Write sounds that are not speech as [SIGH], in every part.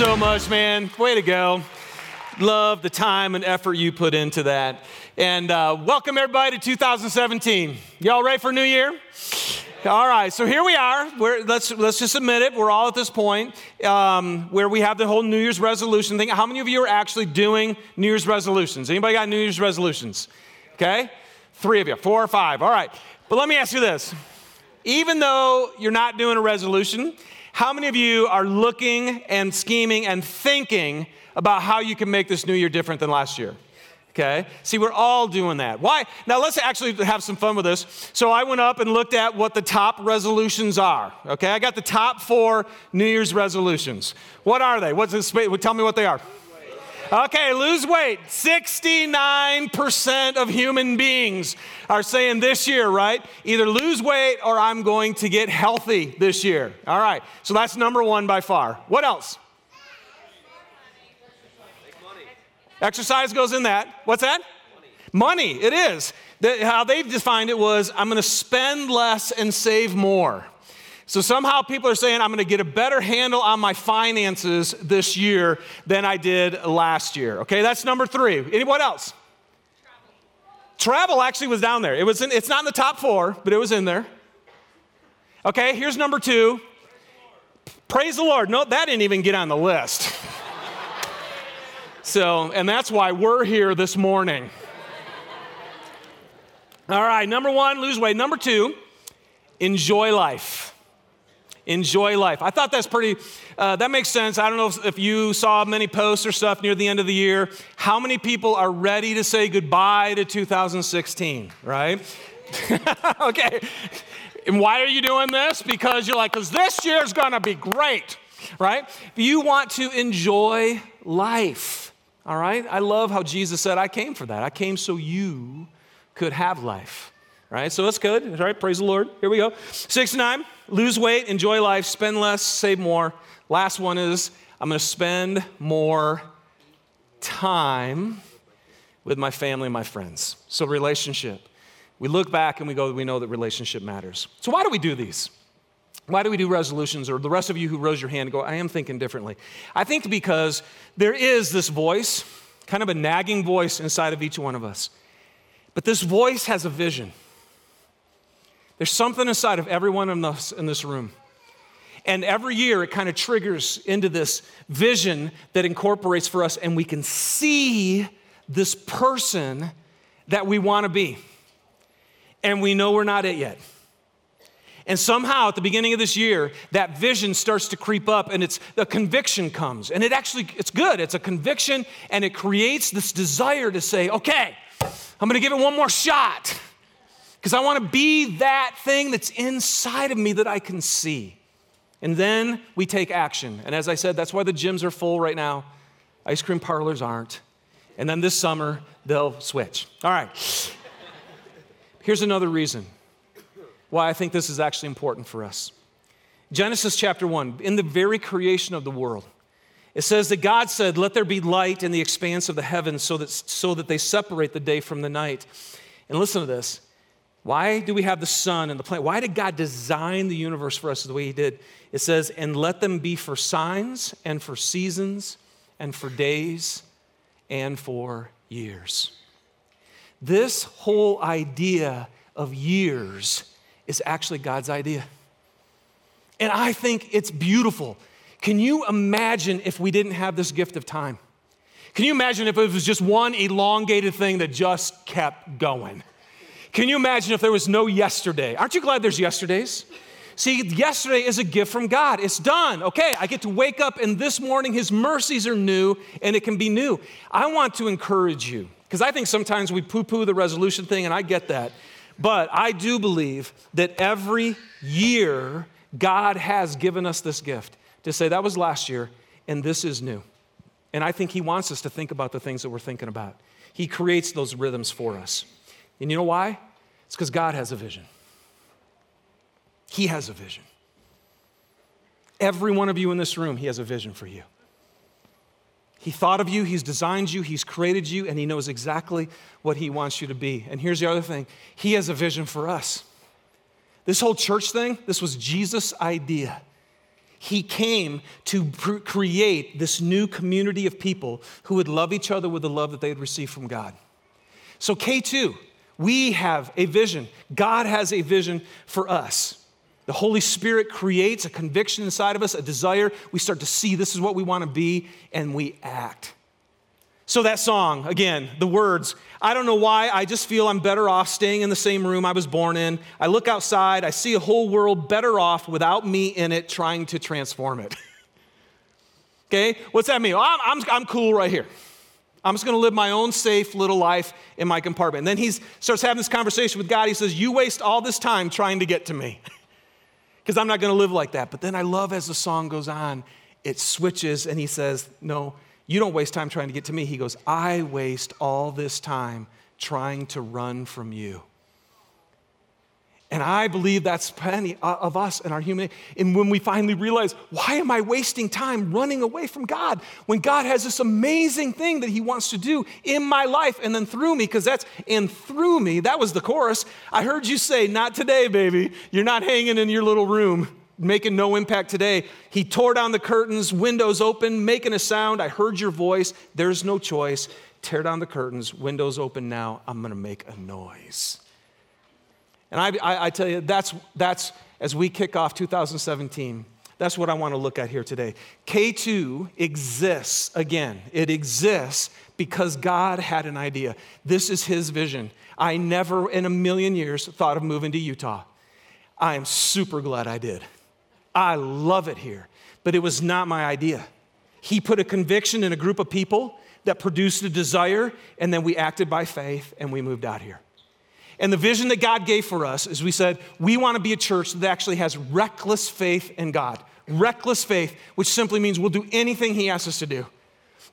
so much, man. Way to go. Love the time and effort you put into that. And uh, welcome everybody to 2017. Y'all ready for New Year? All right, so here we are. We're, let's, let's just admit it. We're all at this point um, where we have the whole New Year's resolution thing. How many of you are actually doing New Year's resolutions? Anybody got New Year's resolutions? Okay, three of you, four or five. All right, but let me ask you this. Even though you're not doing a resolution, how many of you are looking and scheming and thinking about how you can make this new year different than last year? Okay? See, we're all doing that. Why? Now, let's actually have some fun with this. So, I went up and looked at what the top resolutions are. Okay? I got the top four New Year's resolutions. What are they? What's this? Tell me what they are. Okay, lose weight. 69% of human beings are saying this year, right? Either lose weight or I'm going to get healthy this year. All right, so that's number one by far. What else? Exercise goes in that. What's that? Money, it is. The, how they've defined it was I'm going to spend less and save more. So somehow people are saying, I'm going to get a better handle on my finances this year than I did last year. Okay, that's number three. Anyone else? Travel, Travel actually was down there. It was in, it's not in the top four, but it was in there. Okay, here's number two. Praise the Lord. No, that didn't even get on the list. so, and that's why we're here this morning. All right, number one, lose weight. Number two, enjoy life enjoy life. I thought that's pretty, uh, that makes sense. I don't know if, if, you saw many posts or stuff near the end of the year. How many people are ready to say goodbye to 2016, right? [LAUGHS] okay. And why are you doing this? Because you're like, because this year's gonna be great, right? You want to enjoy life, all right? I love how Jesus said, I came for that. I came so you could have life right? So that's good. All right, praise the Lord. Here we go. Six nine, lose weight, enjoy life, spend less, save more. Last one is I'm going to spend more time with my family and my friends. So relationship. We look back and we go, we know that relationship matters. So why do we do these? Why do we do resolutions? Or the rest of you who rose your hand go, I am thinking differently. I think because there is this voice, kind of a nagging voice inside of each one of us. But this voice has a vision. There's something inside of everyone in this, in this room. And every year it kind of triggers into this vision that incorporates for us, and we can see this person that we want to be. And we know we're not it yet. And somehow at the beginning of this year, that vision starts to creep up and it's the conviction comes. And it actually, it's good. It's a conviction and it creates this desire to say, okay, I'm gonna give it one more shot because I want to be that thing that's inside of me that I can see. And then we take action. And as I said, that's why the gyms are full right now. Ice cream parlors aren't. And then this summer, they'll switch. All right. Here's another reason why I think this is actually important for us. Genesis chapter 1, in the very creation of the world, it says that God said, Let there be light in the expanse of the heavens so that, so that they separate the day from the night. And listen to this why do we have the sun and the planet? Why did God design the universe for us the way He did? It says, and let them be for signs and for seasons and for days and for years. This whole idea of years is actually God's idea. And I think it's beautiful. Can you imagine if we didn't have this gift of time? Can you imagine if it was just one elongated thing that just kept going? Can you imagine if there was no yesterday? Aren't you glad there's yesterdays? See, yesterday is a gift from God. It's done. Okay, I get to wake up and this morning His mercies are new and it can be new. I want to encourage you because I think sometimes we poo poo the resolution thing and I get that. But I do believe that every year God has given us this gift to say that was last year and this is new. And I think He wants us to think about the things that we're thinking about. He creates those rhythms for us. And you know why? It's because God has a vision. He has a vision. Every one of you in this room, He has a vision for you. He thought of you, He's designed you, He's created you, and He knows exactly what He wants you to be. And here's the other thing He has a vision for us. This whole church thing, this was Jesus' idea. He came to create this new community of people who would love each other with the love that they had received from God. So, K2, we have a vision. God has a vision for us. The Holy Spirit creates a conviction inside of us, a desire. We start to see this is what we want to be, and we act. So, that song, again, the words, I don't know why, I just feel I'm better off staying in the same room I was born in. I look outside, I see a whole world better off without me in it trying to transform it. [LAUGHS] okay, what's that mean? I'm, I'm, I'm cool right here. I'm just going to live my own safe little life in my compartment. And then he starts having this conversation with God. He says, You waste all this time trying to get to me [LAUGHS] because I'm not going to live like that. But then I love as the song goes on, it switches and he says, No, you don't waste time trying to get to me. He goes, I waste all this time trying to run from you. And I believe that's plenty of us and our human. And when we finally realize, why am I wasting time running away from God when God has this amazing thing that He wants to do in my life and then through me? Because that's and through me. That was the chorus. I heard you say, "Not today, baby. You're not hanging in your little room." making no impact today. He tore down the curtains, windows open, making a sound. I heard your voice. There's no choice. Tear down the curtains, windows open now. I'm going to make a noise. And I, I, I, tell you, that's, that's as we kick off 2017, that's what I want to look at here today. K2 exists, again, it exists because God had an idea. This is His vision. I never in a million years thought of moving to Utah. I am super glad I did. I love it here. But it was not my idea. He put a conviction in a group of people that produced a desire, and then we acted by faith and we moved out here. And the vision that God gave for us is we said, we want to be a church that actually has reckless faith in God. Reckless faith, which simply means we'll do anything He asks us to do.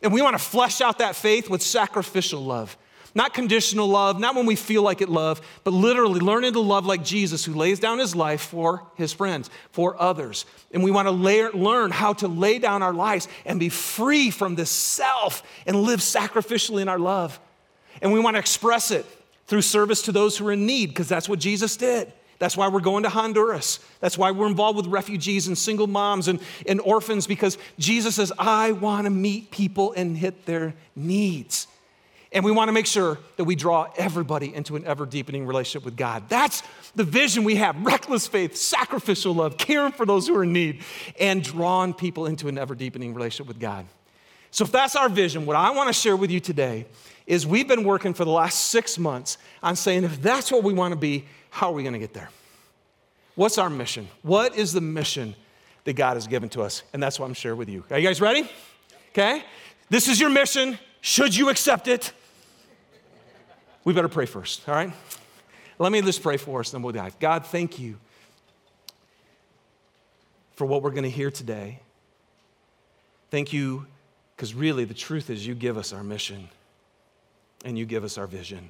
And we want to flesh out that faith with sacrificial love. Not conditional love, not when we feel like it love, but literally learning to love like Jesus, who lays down his life for his friends, for others. And we want to lay, learn how to lay down our lives and be free from this self and live sacrificially in our love. And we want to express it through service to those who are in need, because that's what Jesus did. That's why we're going to Honduras. That's why we're involved with refugees and single moms and, and orphans, because Jesus says, I want to meet people and hit their needs. And we want to make sure that we draw everybody into an ever deepening relationship with God. That's the vision we have reckless faith, sacrificial love, caring for those who are in need, and drawing people into an ever deepening relationship with God. So, if that's our vision, what I want to share with you today is we've been working for the last six months on saying if that's what we want to be, how are we going to get there? What's our mission? What is the mission that God has given to us? And that's what I'm sharing with you. Are you guys ready? Okay? This is your mission. Should you accept it? We better pray first, all right? Let me just pray for us, then we'll dive. God, thank you for what we're going to hear today. Thank you, because really the truth is you give us our mission and you give us our vision.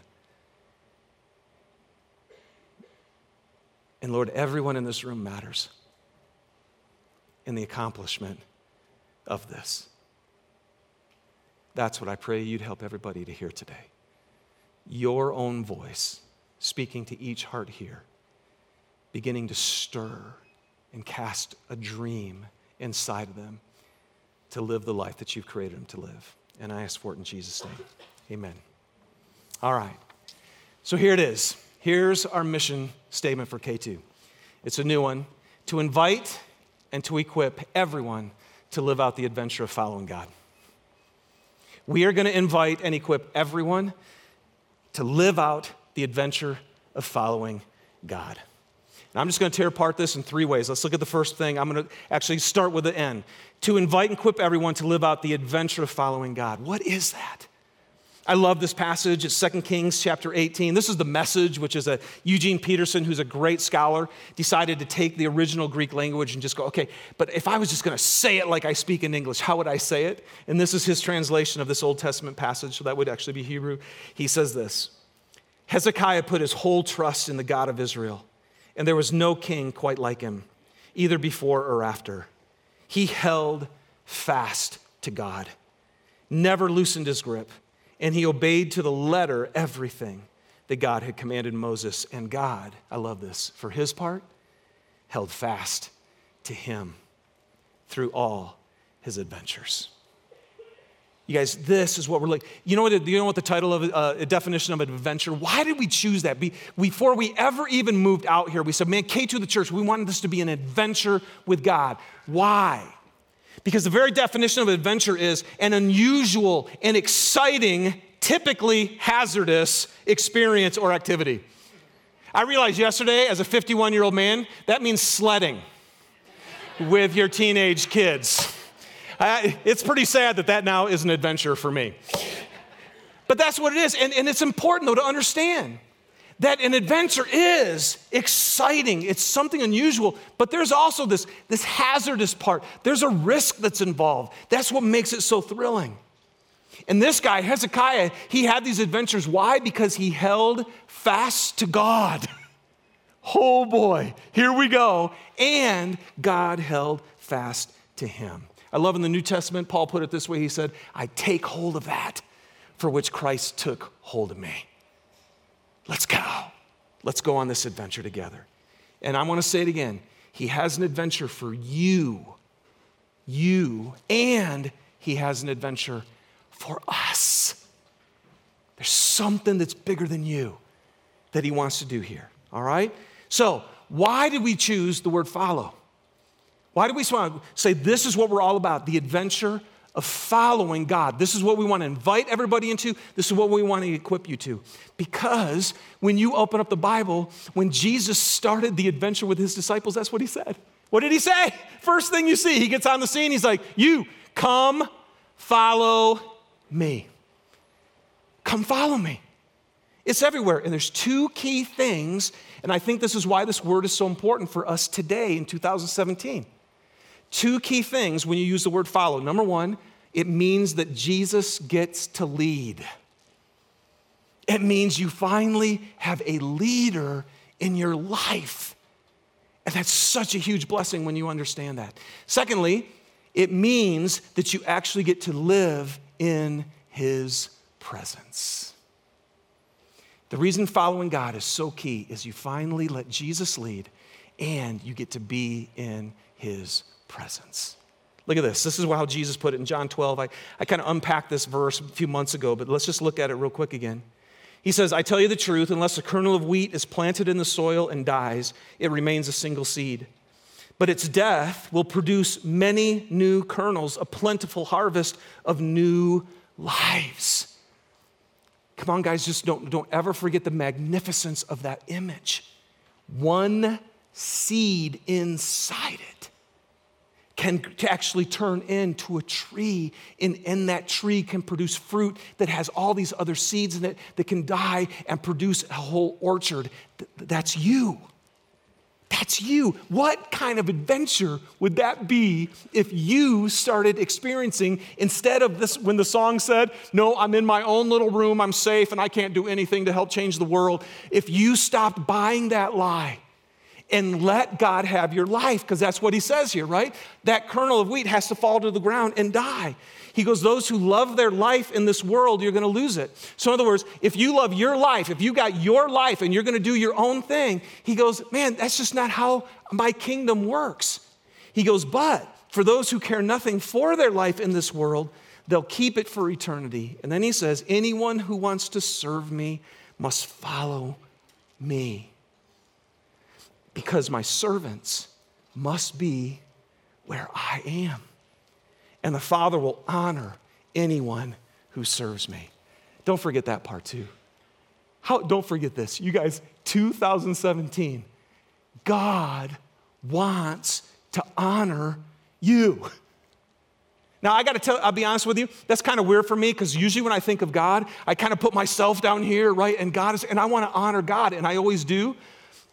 And Lord, everyone in this room matters in the accomplishment of this. That's what I pray you'd help everybody to hear today your own voice speaking to each heart here, beginning to stir and cast a dream inside of them to live the life that you've created them to live. And I ask for it in Jesus' name. Amen. All right. So here it is. Here's our mission statement for K2. It's a new one to invite and to equip everyone to live out the adventure of following God. We are going to invite and equip everyone to live out the adventure of following God. And I'm just going to tear apart this in three ways. Let's look at the first thing. I'm going to actually start with the end. To invite and equip everyone to live out the adventure of following God. What is that? I love this passage. It's 2 Kings chapter 18. This is the message, which is a Eugene Peterson, who's a great scholar, decided to take the original Greek language and just go, okay, but if I was just going to say it like I speak in English, how would I say it? And this is his translation of this Old Testament passage, so that would actually be Hebrew. He says this Hezekiah put his whole trust in the God of Israel, and there was no king quite like him, either before or after. He held fast to God, never loosened his grip and he obeyed to the letter everything that God had commanded Moses. And God, I love this, for his part, held fast to him. through all his adventures. You guys, this is what we're like. You know what? You know what the title of uh, a definition of an adventure? Why did we choose that? Be, before we ever even moved out here, we said, "Man, K2 the church, we wanted this to be an adventure with God." Why? Because the very definition of adventure is an unusual and exciting, typically hazardous experience or activity. I realized yesterday, as a 51 year old man, that means sledding with your teenage kids. I, it's pretty sad that that now is an adventure for me. But that's what it is. And, and it's important, though, to understand that an adventure is exciting. It's something unusual, but there's also this, this hazardous part. There's a risk that's involved. That's what makes it so thrilling. And this guy, Hezekiah, he had these adventures. Why? Because he held fast to God. [LAUGHS] Oh boy, here we go. And God held fast to him. I love in the New Testament, Paul put it this way He said, I take hold of that for which Christ took hold of me. Let's go. Let's go on this adventure together. And I want to say it again He has an adventure for you, you, and He has an adventure for us. There's something that's bigger than you that He wants to do here, all right? So, why did we choose the word follow? Why do we say this is what we're all about the adventure of following God? This is what we want to invite everybody into. This is what we want to equip you to. Because when you open up the Bible, when Jesus started the adventure with his disciples, that's what he said. What did he say? First thing you see, he gets on the scene, he's like, You come follow me. Come follow me. It's everywhere. And there's two key things, and I think this is why this word is so important for us today in 2017. Two key things when you use the word follow. Number one, it means that Jesus gets to lead. It means you finally have a leader in your life. And that's such a huge blessing when you understand that. Secondly, it means that you actually get to live in his presence. The reason following God is so key is you finally let Jesus lead and you get to be in his presence. Look at this. This is how Jesus put it in John 12. I, I kind of unpacked this verse a few months ago, but let's just look at it real quick again. He says, I tell you the truth, unless a kernel of wheat is planted in the soil and dies, it remains a single seed. But its death will produce many new kernels, a plentiful harvest of new lives. Come on, guys, just don't, don't ever forget the magnificence of that image. One seed inside it can actually turn into a tree, and, and that tree can produce fruit that has all these other seeds in it that can die and produce a whole orchard. That's you. That's you. What kind of adventure would that be if you started experiencing, instead of this, when the song said, No, I'm in my own little room, I'm safe, and I can't do anything to help change the world, if you stopped buying that lie and let God have your life, because that's what he says here, right? That kernel of wheat has to fall to the ground and die. He goes, Those who love their life in this world, you're going to lose it. So, in other words, if you love your life, if you got your life and you're going to do your own thing, he goes, Man, that's just not how my kingdom works. He goes, But for those who care nothing for their life in this world, they'll keep it for eternity. And then he says, Anyone who wants to serve me must follow me because my servants must be where I am. And the Father will honor anyone who serves me. Don't forget that part too. How, don't forget this. You guys, 2017, God wants to honor you. Now, I gotta tell, I'll be honest with you, that's kind of weird for me because usually when I think of God, I kind of put myself down here, right? And God is, and I wanna honor God, and I always do.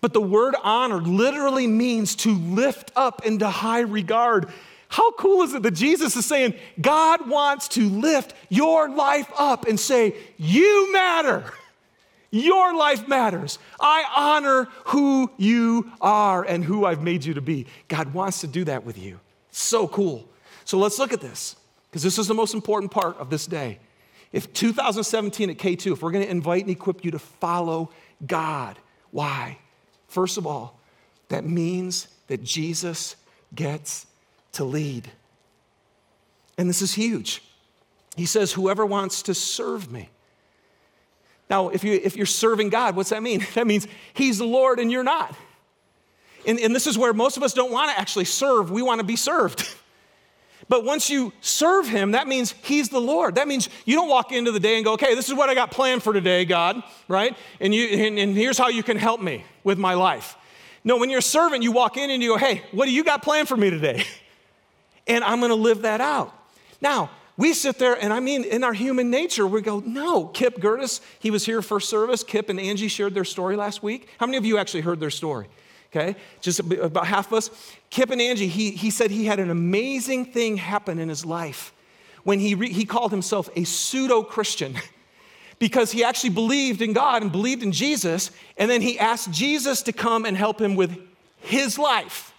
But the word honor literally means to lift up into high regard. How cool is it that Jesus is saying, God wants to lift your life up and say, You matter. Your life matters. I honor who you are and who I've made you to be. God wants to do that with you. So cool. So let's look at this, because this is the most important part of this day. If 2017 at K2, if we're going to invite and equip you to follow God, why? First of all, that means that Jesus gets to lead. And this is huge. He says, Whoever wants to serve me. Now, if, you, if you're serving God, what's that mean? [LAUGHS] That means He's the Lord and you're not. And, and this is where most of us don't want to actually serve, we want to be served. [LAUGHS] But once you serve him, that means he's the Lord. That means you don't walk into the day and go, okay, this is what I got planned for today, God, right? And, you, and, and, here's how you can help me with my life. No, when you're a servant, you walk in and you go, hey, what do you got planned for me today? [LAUGHS] And I'm gonna live that out. Now, we sit there, and I mean, in our human nature, we go, no. Kip Gertis, he was here for service. Kip and Angie shared their story last week. How many of you actually heard their story? Okay, just about half of us. Kip and Angie, he, he said he had an amazing thing happen in his life when he, re, he called himself a pseudo Christian [LAUGHS] because he actually believed in God and believed in Jesus, and then he asked Jesus to come and help him with his life.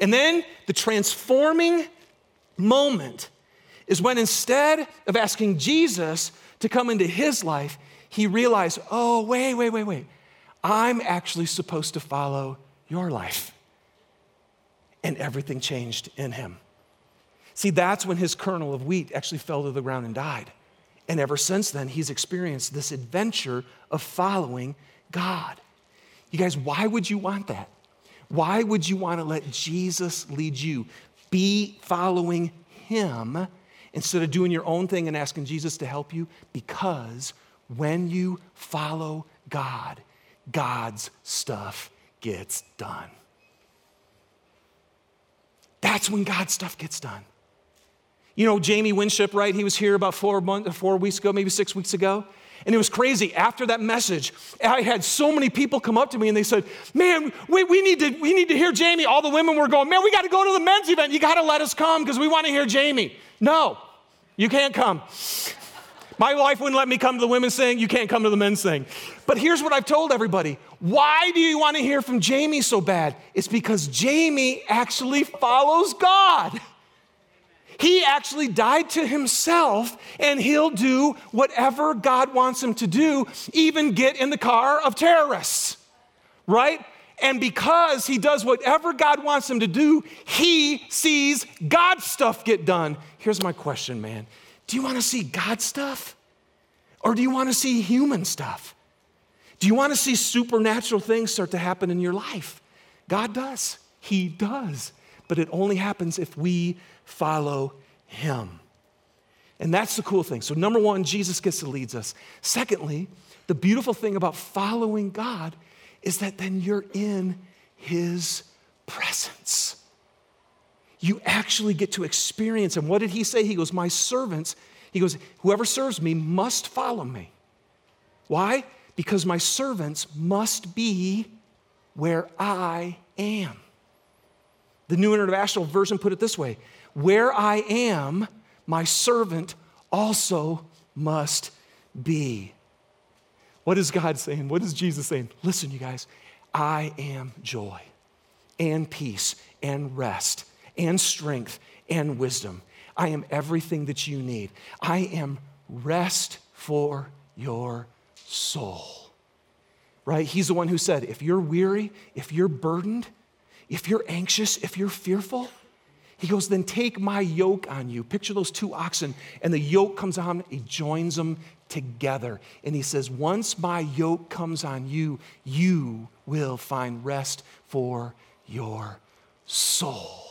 And then the transforming moment is when instead of asking Jesus to come into his life, he realized, oh, wait, wait, wait, wait. I'm actually supposed to follow your life. And everything changed in him. See, that's when his kernel of wheat actually fell to the ground and died. And ever since then, he's experienced this adventure of following God. You guys, why would you want that? Why would you want to let Jesus lead you? Be following him instead of doing your own thing and asking Jesus to help you because when you follow God, God's stuff gets done. That's when God's stuff gets done. You know, Jamie Winship, right? He was here about four, months, four weeks ago, maybe six weeks ago. And it was crazy. After that message, I had so many people come up to me and they said, Man, we, we, need, to, we need to hear Jamie. All the women were going, Man, we got to go to the men's event. You got to let us come because we want to hear Jamie. No, you can't come. My wife wouldn't let me come to the women's thing. You can't come to the men's thing. But here's what I've told everybody why do you want to hear from Jamie so bad? It's because Jamie actually follows God. He actually died to himself, and he'll do whatever God wants him to do, even get in the car of terrorists, right? And because he does whatever God wants him to do, he sees God's stuff get done. Here's my question, man do you want to see God stuff? Or do you want to see human stuff? Do you want to see supernatural things start to happen in your life? God does. He does. But it only happens if we follow Him. And that's the cool thing. So, number one, Jesus gets to lead us. Secondly, the beautiful thing about following God is that then you're in His presence you actually get to experience him. What did he say? He goes, My servants, he goes, whoever serves me must follow me. Why? Because my servants must be where I am. The New International Version put it this way Where I am, my servant also must be. What is God saying? What is Jesus saying? Listen, you guys, I am joy and peace and rest and strength and wisdom. I am everything that you need. I am rest for your soul. Right? He's the one who said, if you're weary, if you're burdened, if you're anxious, if you're fearful, he goes, then take my yoke on you. Picture those two oxen, and the yoke comes on, he joins them together. And he says, once my yoke comes on you, you will find rest for your soul.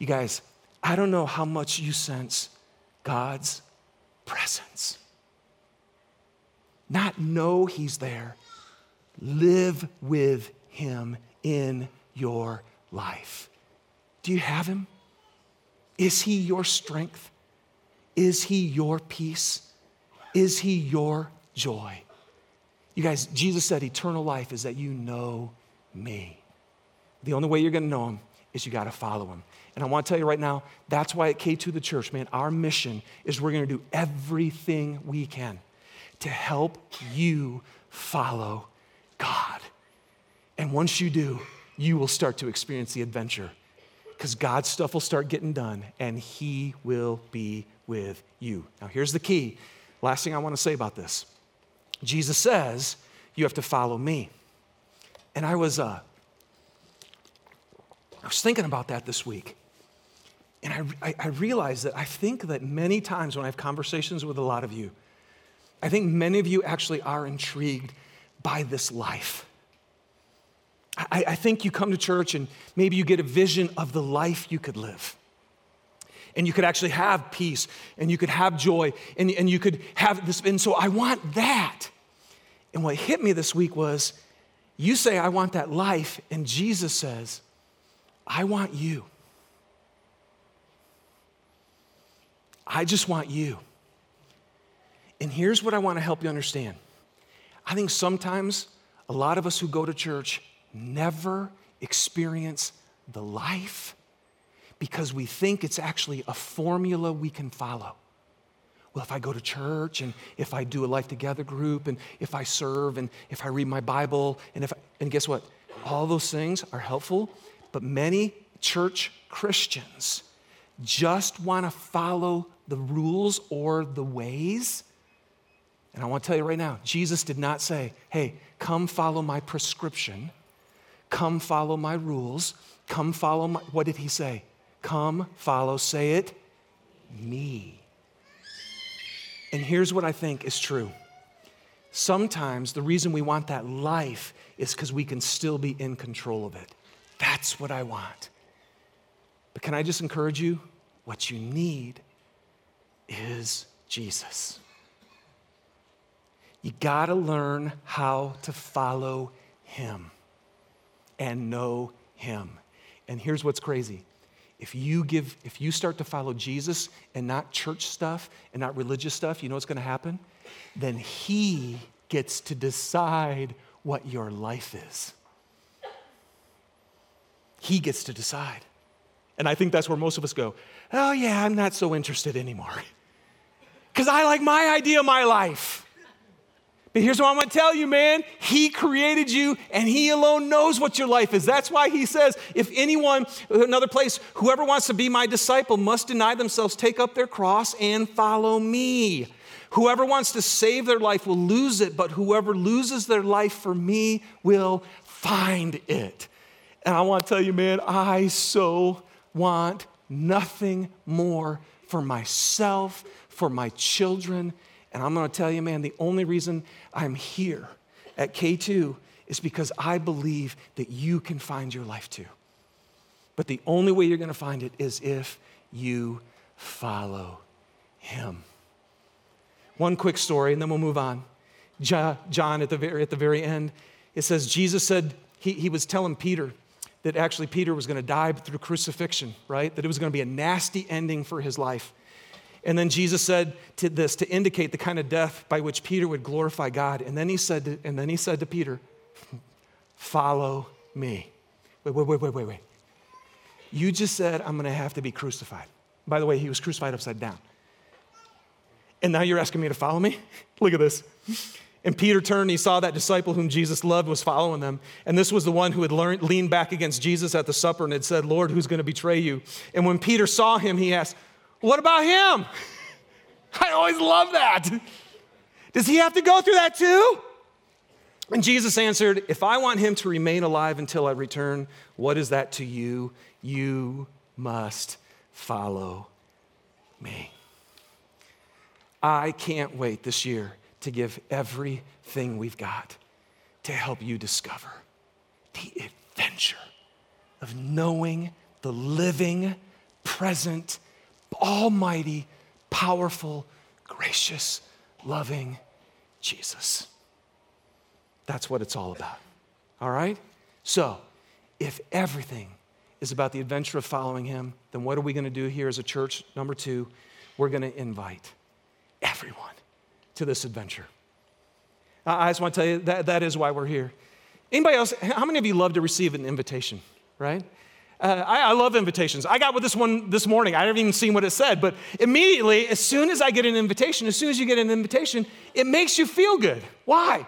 You guys, I don't know how much you sense God's presence. Not know He's there, live with Him in your life. Do you have Him? Is He your strength? Is He your peace? Is He your joy? You guys, Jesus said eternal life is that you know me. The only way you're going to know Him is you got to follow Him. And I want to tell you right now, that's why at K2 the church, man, our mission is we're going to do everything we can to help you follow God. And once you do, you will start to experience the adventure because God's stuff will start getting done and He will be with you. Now, here's the key. Last thing I want to say about this Jesus says, You have to follow me. And I was, uh, I was thinking about that this week. And I, I, I realized that I think that many times when I have conversations with a lot of you, I think many of you actually are intrigued by this life. I, I, think you come to church and maybe you get a vision of the life you could live. And you could actually have peace and you could have joy and, and you could have this. And so I want that. And what hit me this week was you say, I want that life. And Jesus says, I want you. I just want you. And here's what I want to help you understand. I think sometimes a lot of us who go to church never experience the life because we think it's actually a formula we can follow. Well, if I go to church and if I do a life together group and if I serve and if I read my Bible and if I, and guess what? All those things are helpful, but many church Christians just want to follow the rules or the ways. And I want to tell you right now, Jesus did not say, hey, come follow my prescription, come follow my rules, come follow my, what did he say? Come follow, say it, me. And here's what I think is true. Sometimes the reason we want that life is because we can still be in control of it. That's what I want. But can I just encourage you? What you need is Jesus. You got to learn how to follow him and know him. And here's what's crazy. If you give if you start to follow Jesus and not church stuff and not religious stuff, you know what's going to happen? Then he gets to decide what your life is. He gets to decide. And I think that's where most of us go, oh, yeah, I'm not so interested anymore. Because I like my idea of my life. But here's what I'm gonna tell you, man. He created you and He alone knows what your life is. That's why He says, if anyone, another place, whoever wants to be my disciple must deny themselves, take up their cross, and follow me. Whoever wants to save their life will lose it, but whoever loses their life for me will find it. And I wanna tell you, man, I so want nothing more for myself, for my children. And I'm going to tell you, man, the only reason I'm here at K2 is because I believe that you can find your life too. But the only way you're going to find it is if you follow him. One quick story, and then we'll move on. John, at the very, at the very end, it says, Jesus said, he, he was telling Peter, that actually Peter was going to die through crucifixion, right? That it was going to be a nasty ending for his life. And then Jesus said to this to indicate the kind of death by which Peter would glorify God. And then he said to, and then he said to Peter, "Follow me." Wait, wait, wait, wait, wait, wait. You just said I'm going to have to be crucified. By the way, he was crucified upside down. And now you're asking me to follow me? [LAUGHS] Look at this. And Peter turned, he saw that disciple whom Jesus loved was following them. And this was the one who had learned, leaned back against Jesus at the supper and had said, Lord, who's going to betray you? And when Peter saw him, he asked, What about him? [LAUGHS] I always love that. Does he have to go through that too? And Jesus answered, If I want him to remain alive until I return, what is that to you? You must follow me. I can't wait this year to give everything we've got to help you discover the adventure of knowing the living, present, almighty, powerful, gracious, loving Jesus. That's what it's all about. All right? So, if everything is about the adventure of following him, then what are we going to do here as a church? Number two, we're going to invite everyone to this adventure. I just want to tell you that that is why we're here. Anybody else, how many of you love to receive an invitation, right? Uh, I, I, love invitations. I got with this one this morning. I haven't even seen what it said, but immediately, as soon as I get an invitation, as soon as you get an invitation, it makes you feel good. Why?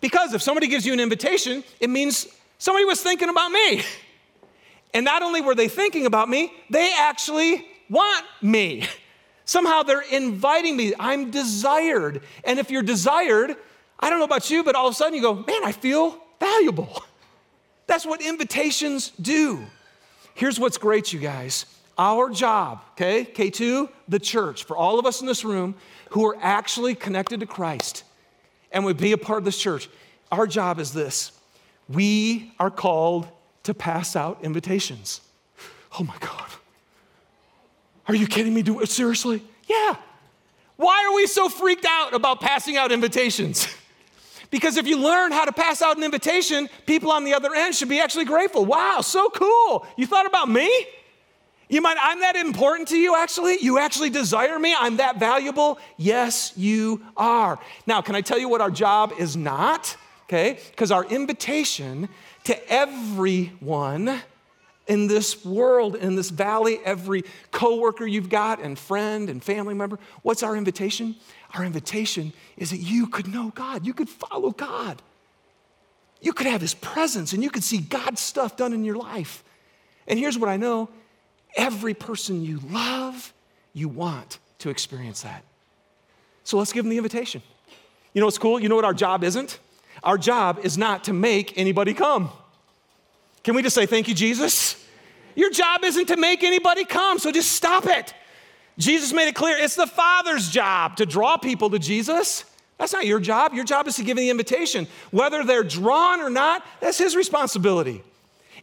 Because if somebody gives you an invitation, it means somebody was thinking about me. [LAUGHS] And not only were they thinking about me, they actually want me. [LAUGHS] Somehow they're inviting me. I'm desired. And if you're desired, I don't know about you, but all of a sudden you go, man, I feel valuable. [LAUGHS] That's what invitations do. here's what's great, you guys. Our job, okay, K2, the church, for all of us in this room who are actually connected to Christ and would be a part of this church, our job is this we are called to pass out invitations. Oh my God. Are you kidding me? Do it uh, seriously? Yeah. Why are we so freaked out about passing out invitations? [LAUGHS] because if you learn how to pass out an invitation, people on the other end should be actually grateful. Wow, so cool. You thought about me? You might, I'm that important to you actually? You actually desire me? I'm that valuable? Yes, you are. Now, can I tell you what our job is not? Okay? Because our invitation to everyone in this world, in this valley, every coworker you've got and friend and family member, what's our invitation? Our invitation is that you could know God, you could follow God. You could have his presence and you could see God's stuff done in your life. And here's what I know every person you love, you want to experience that. So let's give them the invitation. You know what's cool? You know what our job isn't? Our job is not to make anybody come. Can we just say, Thank you, Jesus? Your job isn't to make anybody come, so just stop it. Jesus made it clear it's the Father's job to draw people to Jesus. That's not your job. Your job is to give the invitation. Whether they're drawn or not, that's His responsibility.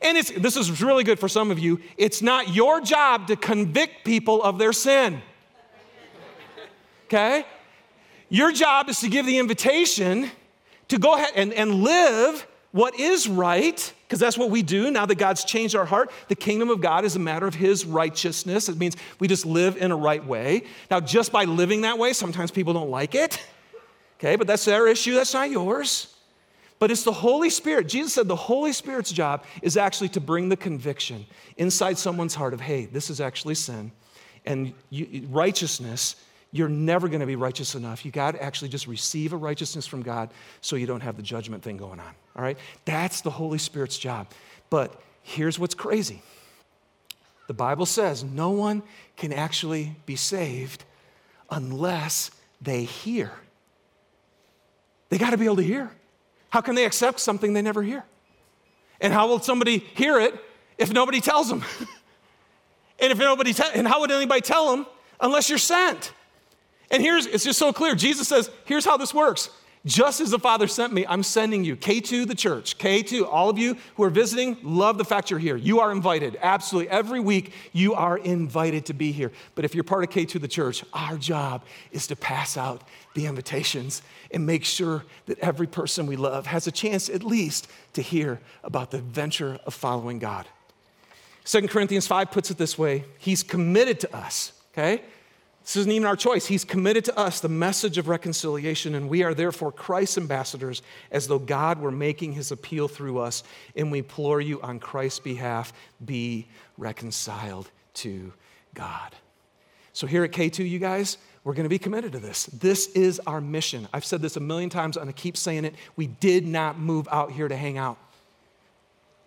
And it's, this is really good for some of you. It's not your job to convict people of their sin. Okay? Your job is to give the invitation to go ahead and, and live what is right, because that's what we do now that God's changed our heart. The kingdom of God is a matter of His righteousness. It means we just live in a right way. Now, just by living that way, sometimes people don't like it. [LAUGHS] Okay, but that's their issue, that's not yours. But it's the Holy Spirit. Jesus said the Holy Spirit's job is actually to bring the conviction inside someone's heart of, hey, this is actually sin. And righteousness you're never going to be righteous enough. You got to actually just receive a righteousness from God so you don't have the judgment thing going on. All right? That's the Holy Spirit's job. But here's what's crazy the Bible says no one can actually be saved unless they hear. They got to be able to hear. How can they accept something they never hear? And how will somebody hear it if nobody tells them? [LAUGHS] and if nobody te- and how would anybody tell them unless you're sent? And here's, it's just so clear. Jesus says, here's how this works. Just as the Father sent me, I'm sending you. K2, the church. K2, all of you who are visiting, love the fact you're here. You are invited. Absolutely. Every week, you are invited to be here. But if you're part of K2, the church, our job is to pass out the invitations and make sure that every person we love has a chance, at least, to hear about the adventure of following God. 2 Corinthians 5 puts it this way He's committed to us, okay? This isn't even our choice. He's committed to us the message of reconciliation, and we are therefore Christ's ambassadors, as though God were making his appeal through us. And we implore you on Christ's behalf be reconciled to God. So, here at K2, you guys, we're going to be committed to this. This is our mission. I've said this a million times, and I keep saying it. We did not move out here to hang out.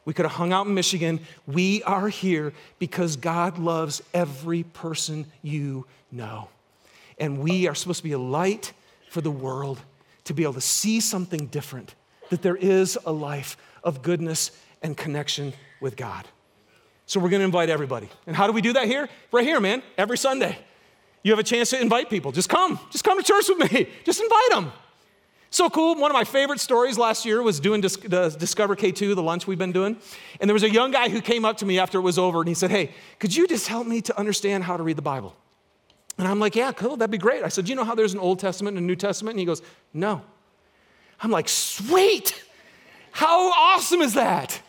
We could have hung out in Michigan. We are here because God loves every person you know. And we are supposed to be a light for the world to be able to see something different, that there is a life of goodness and connection with God. So we're going to invite everybody. And how do we do that here? Right here, man, every Sunday. You have a chance to invite people. Just come. Just come to church with me. Just invite them. So cool. One of my favorite stories last year was doing the Discover K2, the lunch we've been doing. And there was a young guy who came up to me after it was over and he said, Hey, could you just help me to understand how to read the Bible? And I'm like, Yeah, cool, that'd be great. I said, You know how there's an Old Testament and a New Testament? And he goes, No. I'm like, Sweet. How awesome is that?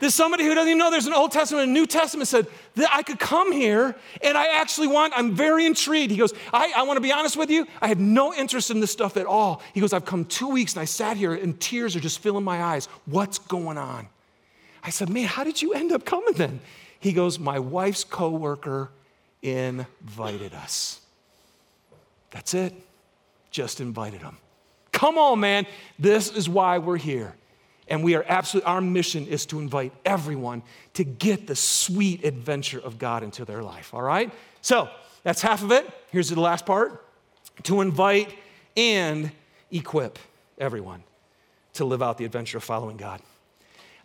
There's somebody who doesn't even know there's an Old Testament and a New Testament said that I could come here and I actually want, I'm very intrigued. He goes, I, I want to be honest with you, I have no interest in this stuff at all. He goes, I've come two weeks and I sat here and tears are just filling my eyes. What's going on? I said, Man, how did you end up coming then? He goes, My wife's coworker invited us. That's it. Just invited them. Come on, man. This is why we're here. And we are absolutely, our mission is to invite everyone to get the sweet adventure of God into their life, all right? So that's half of it. Here's the last part to invite and equip everyone to live out the adventure of following God.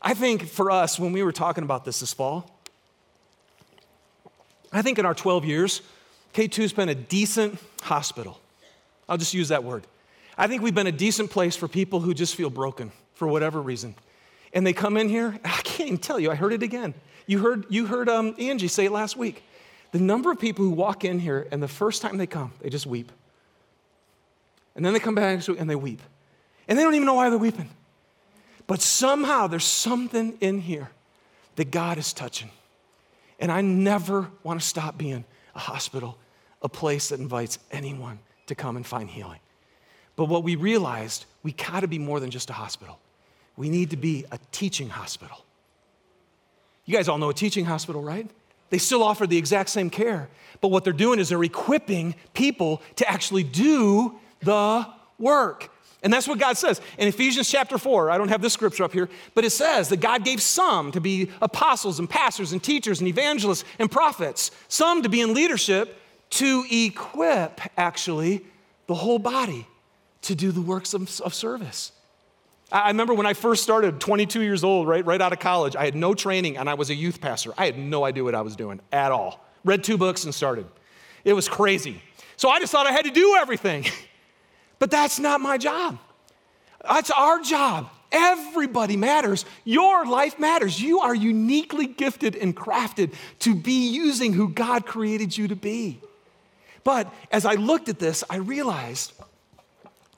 I think for us, when we were talking about this this fall, I think in our 12 years, K2's been a decent hospital. I'll just use that word. I think we've been a decent place for people who just feel broken for whatever reason. And they come in here, [LAUGHS] I can't even tell you, I heard it again. You heard, you heard um, Angie say it last week. The number of people who walk in here and the first time they come, they just weep. And then they come back and they weep. And they don't even know why they're weeping. But somehow there's something in here that God is touching. And I never want to stop being a hospital, a place that invites anyone to come and find healing. But what we realized, we got to be more than just a hospital. We need to be a teaching hospital. You guys all know a teaching hospital, right? They still offer the exact same care, but what they're doing is they're equipping people to actually do the work. And that's what God says. In Ephesians chapter 4, I don't have this scripture up here, but it says that God gave some to be apostles and pastors and teachers and evangelists and prophets, some to be in leadership to equip, actually, the whole body to do the works of, of service. I remember when I first started, 22 years old, right, right out of college, I had no training and I was a youth pastor. I had no idea what I was doing at all. Read two books and started. It was crazy. So I just thought I had to do everything. [LAUGHS] But that's not my job. That's our job. Everybody matters. Your life matters. You are uniquely gifted and crafted to be using who God created you to be. But as I looked at this, I realized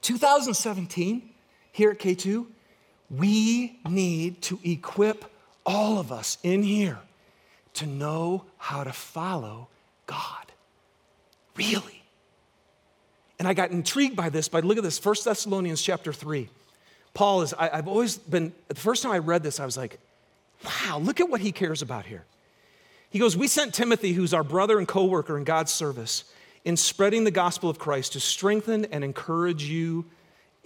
2017 here at K2, we need to equip all of us in here to know how to follow God. Really. And I got intrigued by this, but look at this, 1 Thessalonians chapter 3. Paul is, I, have always been, the first time I read this, I was like, wow, look at what he cares about here. He goes, We sent Timothy, who's our brother and co worker in God's service, in spreading the gospel of Christ to strengthen and encourage you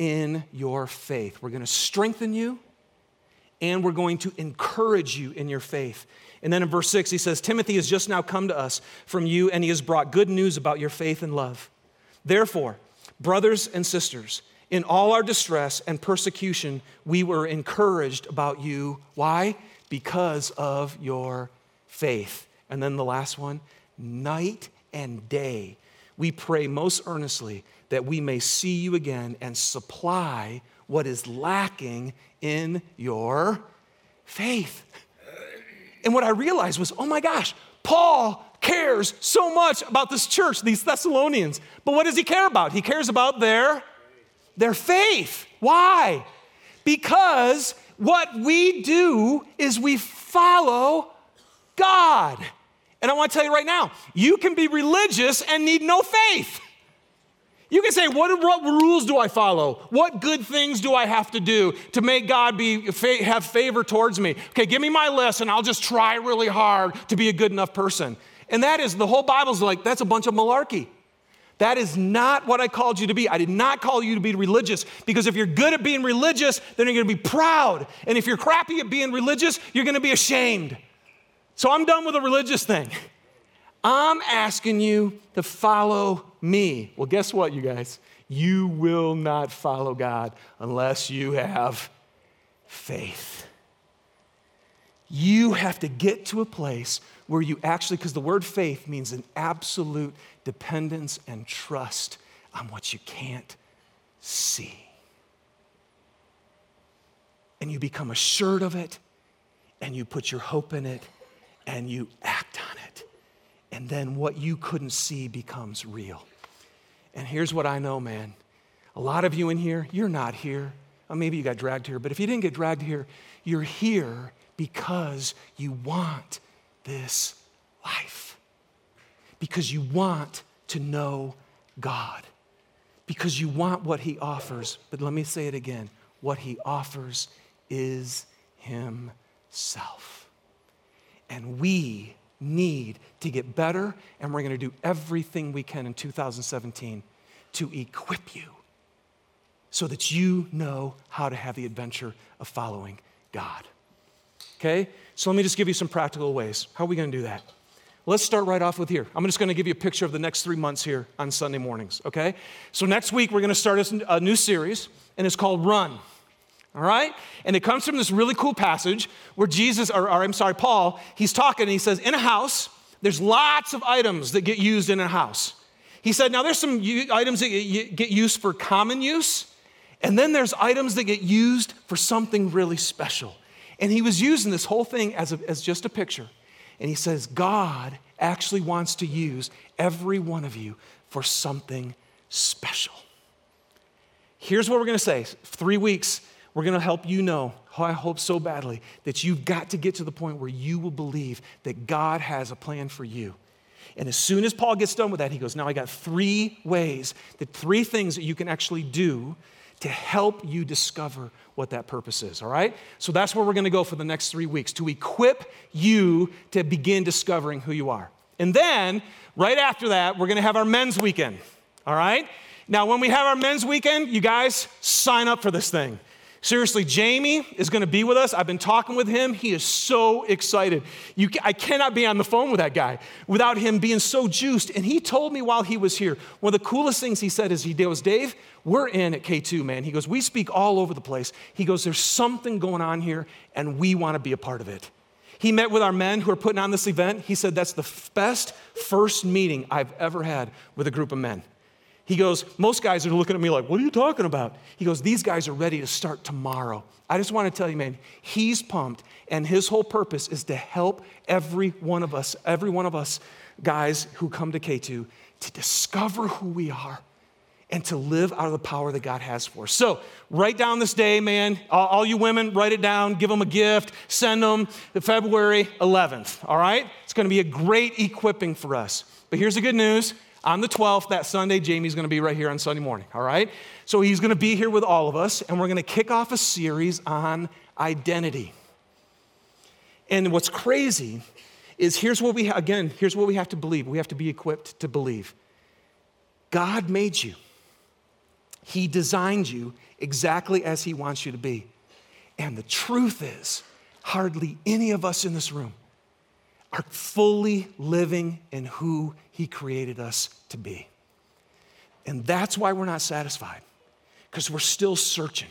in your faith. We're going to strengthen you and we're going to encourage you in your faith. And then in verse 6, he says, Timothy has just now come to us from you, and he has brought good news about your faith and love. Therefore, brothers and sisters, in all our distress and persecution, we were encouraged about you. Why? Because of your faith. And then the last one night and day, we pray most earnestly that we may see you again and supply what is lacking in your faith. And what I realized was, oh my gosh, Paul cares so much about this church, these Thessalonians. But what does he care about? He cares about their, their faith. Why? Because what we do is we follow God. And I want to tell you right now, you can be religious and need no faith. You can say, what, what, rules do I follow? What good things do I have to do to make God be, have favor towards me? Okay, give me my list and I'll just try really hard to be a good enough person. And that is, the whole Bible's like, that's a bunch of malarkey. That is not what I called you to be. I did not call you to be religious because if you're good at being religious, then you're going to be proud. And if you're crappy at being religious, you're going to be ashamed. So I'm done with the religious thing. I'm asking you to follow me. Well, guess what, you guys? You will not follow God unless you have faith. You have to get to a place where you actually, because the word faith means an absolute dependence and trust on what you can't see. And you become assured of it, and you put your hope in it, and you act on it. And then what you couldn't see becomes real. And here's what I know, man. A lot of you in here, you're not here. Well, maybe you got dragged here, but if you didn't get dragged here, you're here because you want this life. Because you want to know God. Because you want what He offers. But let me say it again what He offers is Himself. And we need to get better, and we're going to do everything we can in 2017 to equip you so that you know how to have the adventure of following God. Okay? So let me just give you some practical ways. How are we going to do that? Let's start right off with here. I'm just going to give you a picture of the next three months here on Sunday mornings, okay? So next week, we're going to start a new series, and it's called Run. All right? And it comes from this really cool passage where Jesus, or, or I'm sorry, Paul, he's talking and he says, In a house, there's lots of items that get used in a house. He said, now there's some items that get used for common use, and then there's items that get used for something really special. And he was using this whole thing as, a, as just a picture. And he says, God actually wants to use every one of you for something special. Here's what we're gonna say three weeks, we're gonna help you know, oh, I hope so badly, that you've got to get to the point where you will believe that God has a plan for you. And as soon as Paul gets done with that, he goes, Now I got three ways, that three things that you can actually do to help you discover what that purpose is, all right? So that's where we're gonna go for the next three weeks to equip you to begin discovering who you are. And then, right after that, we're gonna have our men's weekend, all right? Now, when we have our men's weekend, you guys sign up for this thing. Seriously, Jamie is going to be with us. I've been talking with him. He is so excited. You, I cannot be on the phone with that guy without him being so juiced. And he told me while he was here, one of the coolest things he said is he goes, Dave, we're in at K2, man. He goes, we speak all over the place. He goes, there's something going on here, and we want to be a part of it. He met with our men who are putting on this event. He said, that's the best first meeting I've ever had with a group of men. He goes, Most guys are looking at me like, What are you talking about? He goes, These guys are ready to start tomorrow. I just want to tell you, man, he's pumped, and his whole purpose is to help every one of us, every one of us guys who come to K2 to discover who we are and to live out of the power that God has for us. So, write down this day, man. All, you women, write it down, give them a gift, send them February 11th, all right? It's gonna be a great equipping for us. But here's the good news on the 12th, that Sunday, Jamie's gonna be right here on Sunday morning, all right? So he's gonna be here with all of us, and we're gonna kick off a series on identity. And what's crazy is here's what we, again, here's what we have to believe. We have to be equipped to believe. God made you, He designed you exactly as He wants you to be. And the truth is, hardly any of us in this room are fully living in who He created us to be. And that's why we're not satisfied, because we're still searching.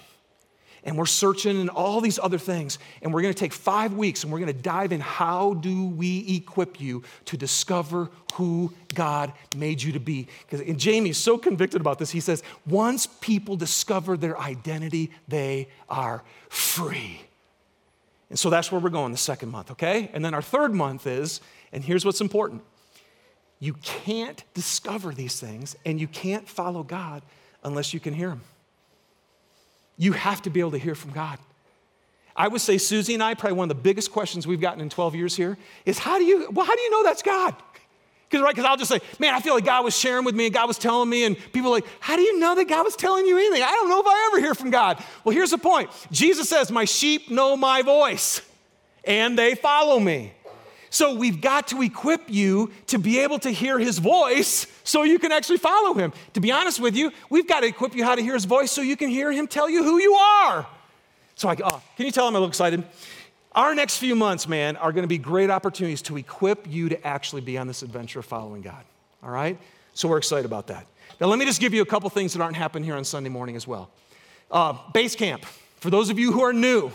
And we're searching and all these other things. And we're gonna take five weeks and we're gonna dive in how do we equip you to discover who God made you to be? Because and Jamie is so convicted about this. He says, once people discover their identity, they are free. And so that's where we're going the second month, okay? And then our third month is, and here's what's important you can't discover these things and you can't follow God unless you can hear Him. You have to be able to hear from God. I would say Susie and I, probably one of the biggest questions we've gotten in 12 years here is how do you, well, how do you know that's God? Because right, because I'll just say, man, I feel like God was sharing with me and God was telling me, and people like, how do you know that God was telling you anything? I don't know if I ever hear from God. Well, here's the point. Jesus says, My sheep know my voice, and they follow me. So we've got to equip you to be able to hear his voice so you can actually follow him. To be honest with you, we've got to equip you how to hear his voice so you can hear him tell you who you are. So I go, oh, can you tell him I'm excited? Our next few months, man, are going to be great opportunities to equip you to actually be on this adventure of following God. All right? So we're excited about that. Now, let me just give you a couple things that aren't happening here on Sunday morning as well. Uh, base camp. For those of you who are new,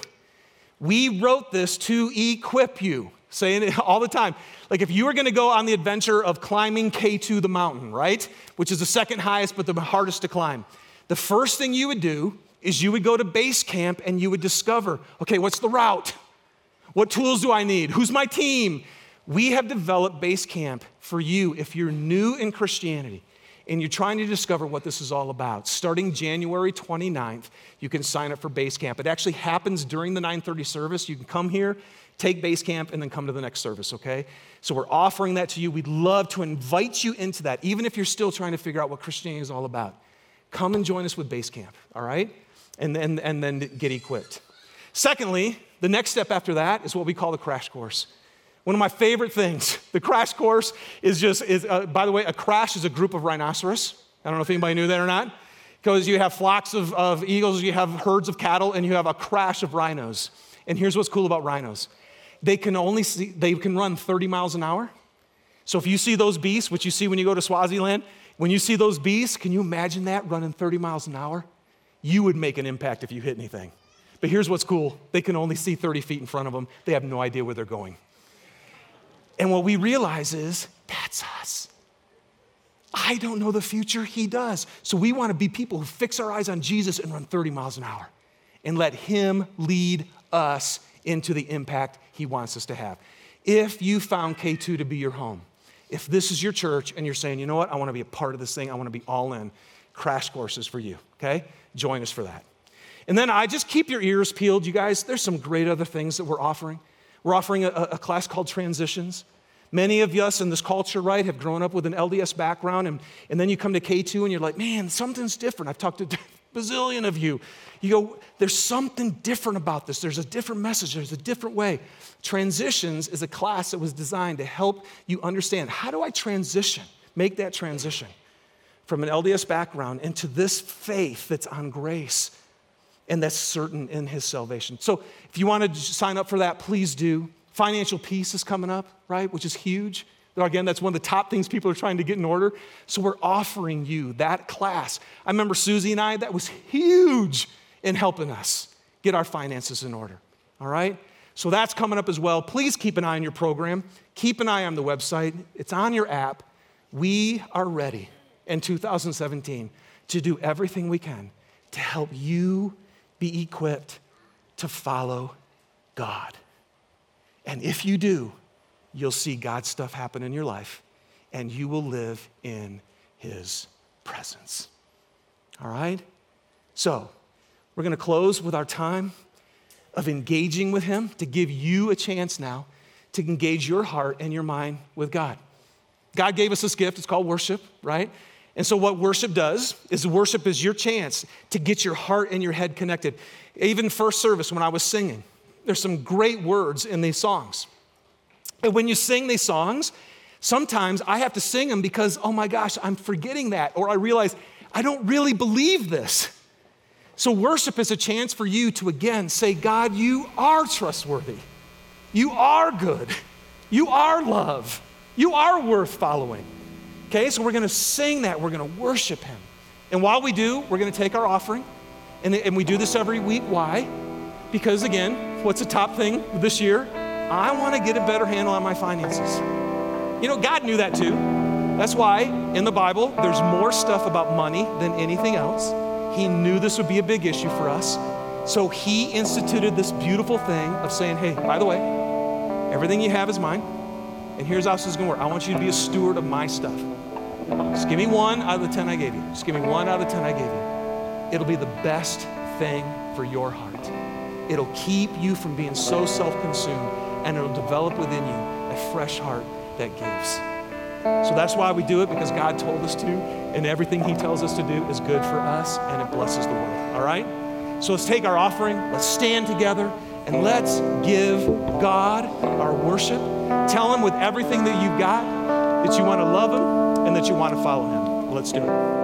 we wrote this to equip you, saying it [LAUGHS] all the time. Like if you were going to go on the adventure of climbing K2 the mountain, right? Which is the second highest, but the hardest to climb. The first thing you would do is you would go to base camp and you would discover okay, what's the route? What tools do I need? Who's my team? We have developed Basecamp for you if you're new in Christianity and you're trying to discover what this is all about. Starting January 29th, you can sign up for Basecamp. It actually happens during the 9:30 service. You can come here, take Basecamp, and then come to the next service, okay? So we're offering that to you. We'd love to invite you into that, even if you're still trying to figure out what Christianity is all about. Come and join us with Basecamp, all right? And then, and then get equipped. Secondly, the next step after that is what we call the crash course. One of my favorite things, [LAUGHS] the crash course is just, is, uh, by the way, a crash is a group of rhinoceros. I don't know if anybody knew that or not. Because you have flocks of, of eagles, you have herds of cattle, and you have a crash of rhinos. And here's what's cool about rhinos they can only see, they can run 30 miles an hour. So if you see those beasts, which you see when you go to Swaziland, when you see those beasts, can you imagine that running 30 miles an hour? You would make an impact if you hit anything. But here's what's cool they can only see 30 feet in front of them, they have no idea where they're going. And what we realize is that's us. I don't know the future, He does. So we want to be people who fix our eyes on Jesus and run 30 miles an hour and let Him lead us into the impact He wants us to have. If you found K2 to be your home, if this is your church and you're saying, you know what, I want to be a part of this thing, I want to be all in, crash courses for you, okay? Join us for that. And then I just keep your ears peeled, you guys. There's some great other things that we're offering. We're offering a, a class called Transitions. Many of us in this culture, right, have grown up with an LDS background, and, and then you come to K2 and you're like, man, something's different. I've talked to a [LAUGHS] bazillion of you. You go, there's something different about this. There's a different message, there's a different way. Transitions is a class that was designed to help you understand how do I transition, make that transition from an LDS background into this faith that's on grace and that's certain in his salvation. So if you want to sign up for that, please do. Financial peace is coming up, right? Which is huge. Again, that's one of the top things people are trying to get in order. So we're offering you that class. I remember Susie and I, that was huge in helping us get our finances in order. All right? So that's coming up as well. Please keep an eye on your program. Keep an eye on the website. It's on your app. We are ready in 2017 to do everything we can to help you be equipped to follow God. And if you do, you'll see God's stuff happen in your life and you will live in His presence. All right? So, we're going to close with our time of engaging with Him to give you a chance now to engage your heart and your mind with God. God gave us this gift, it's called worship, right? And so, what worship does is worship is your chance to get your heart and your head connected. Even first service, when I was singing, there's some great words in these songs. And when you sing these songs, sometimes I have to sing them because, oh my gosh, I'm forgetting that, or I realize I don't really believe this. So, worship is a chance for you to again say, God, you are trustworthy. You are good. You are love. You are worth following. Okay, so we're going to sing that. We're going to worship Him. And while we do, we're going to take our offering. And, and we do this every week. Why? Because, again, what's the top thing this year? I want to get a better handle on my finances. You know, God knew that too. That's why in the Bible, there's more stuff about money than anything else. He knew this would be a big issue for us. So he instituted this beautiful thing of saying, hey, by the way, everything you have is mine. And here's how this is going to work I want you to be a steward of my stuff. Just give me one out of the 10 I gave you. Just give me one out of the 10 I gave you. It'll be the best thing for your heart. It'll keep you from being so self consumed, and it'll develop within you a fresh heart that gives. So that's why we do it because God told us to, and everything He tells us to do is good for us and it blesses the world. All right? So let's take our offering, let's stand together, and let's give God our worship. Tell Him with everything that you've got that you want to love Him and that you want to follow Him. Let's do it.